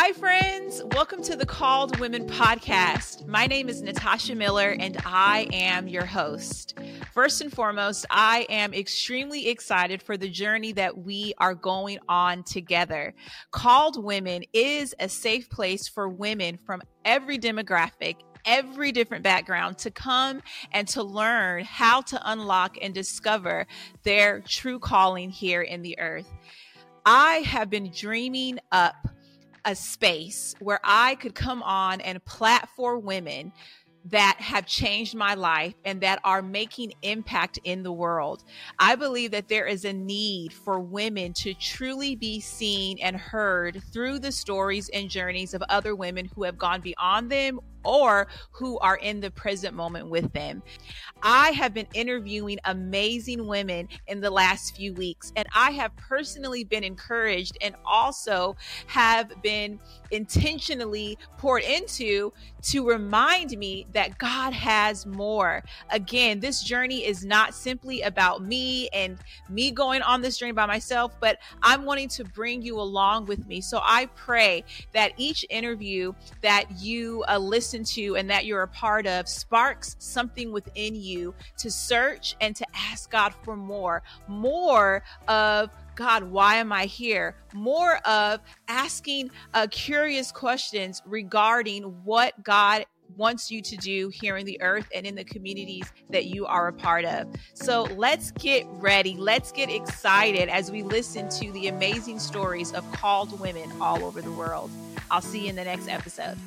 Hi, friends. Welcome to the Called Women podcast. My name is Natasha Miller, and I am your host. First and foremost, I am extremely excited for the journey that we are going on together. Called Women is a safe place for women from every demographic every different background to come and to learn how to unlock and discover their true calling here in the earth. I have been dreaming up a space where I could come on and platform women that have changed my life and that are making impact in the world. I believe that there is a need for women to truly be seen and heard through the stories and journeys of other women who have gone beyond them or who are in the present moment with them. I have been interviewing amazing women in the last few weeks, and I have personally been encouraged and also have been intentionally poured into to remind me that God has more. Again, this journey is not simply about me and me going on this journey by myself, but I'm wanting to bring you along with me. So I pray that each interview that you uh, listen to and that you're a part of sparks something within you to search and to ask God for more, more of God, why am I here? More of asking uh, curious questions regarding what God wants you to do here in the earth and in the communities that you are a part of. So let's get ready. Let's get excited as we listen to the amazing stories of called women all over the world. I'll see you in the next episode.